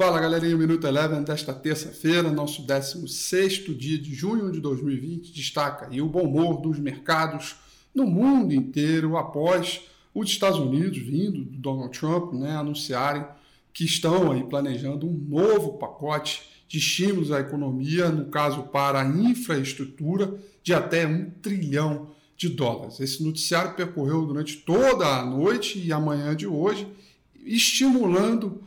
Fala galerinha, Minuto Eleven desta terça-feira, nosso 16 dia de junho de 2020, destaca aí o bom humor dos mercados no mundo inteiro após os Estados Unidos, vindo do Donald Trump, né, anunciarem que estão aí planejando um novo pacote de estímulos à economia, no caso para a infraestrutura, de até um trilhão de dólares. Esse noticiário percorreu durante toda a noite e a manhã de hoje, estimulando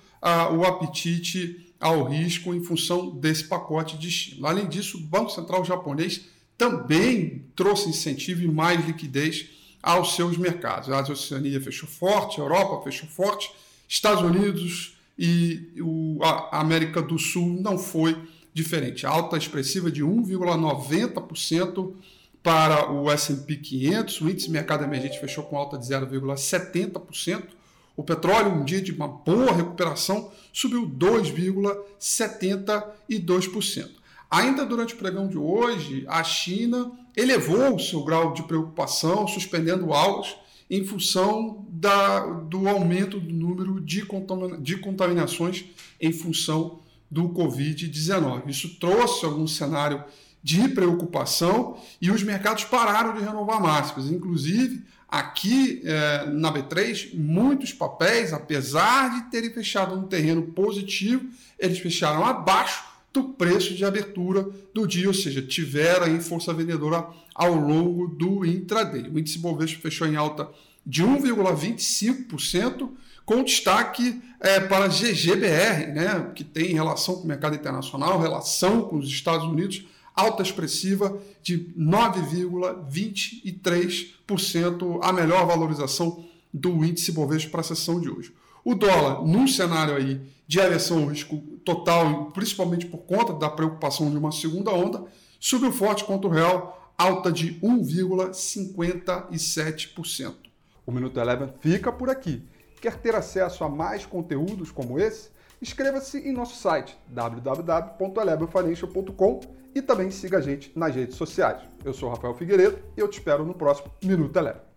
o apetite ao risco em função desse pacote de estímulo. Além disso, o Banco Central japonês também trouxe incentivo e mais liquidez aos seus mercados. A Oceania fechou forte, a Europa fechou forte, Estados Unidos e a América do Sul não foi diferente. Alta expressiva de 1,90% para o S&P 500, o índice mercado emergente fechou com alta de 0,70%, o petróleo, um dia de uma boa recuperação, subiu 2,72%. Ainda durante o pregão de hoje, a China elevou o seu grau de preocupação, suspendendo aulas em função da, do aumento do número de, contamina, de contaminações em função do Covid-19. Isso trouxe algum cenário de preocupação e os mercados pararam de renovar máximas. Inclusive, Aqui é, na B3, muitos papéis, apesar de terem fechado um terreno positivo, eles fecharam abaixo do preço de abertura do dia, ou seja, tiveram força vendedora ao longo do intraday. O índice Bovespa fechou em alta de 1,25%, com destaque é, para GGBR, né, que tem relação com o mercado internacional, relação com os Estados Unidos, alta expressiva de 9,23%, a melhor valorização do índice Bovespa para a sessão de hoje. O dólar, num cenário aí de aversão ao risco total, principalmente por conta da preocupação de uma segunda onda, subiu forte contra o real, alta de 1,57%. O Minuto Eleven fica por aqui. Quer ter acesso a mais conteúdos como esse? Inscreva-se em nosso site www.elevenfinancial.com e também siga a gente nas redes sociais. Eu sou Rafael Figueiredo e eu te espero no próximo Minuto Eleva.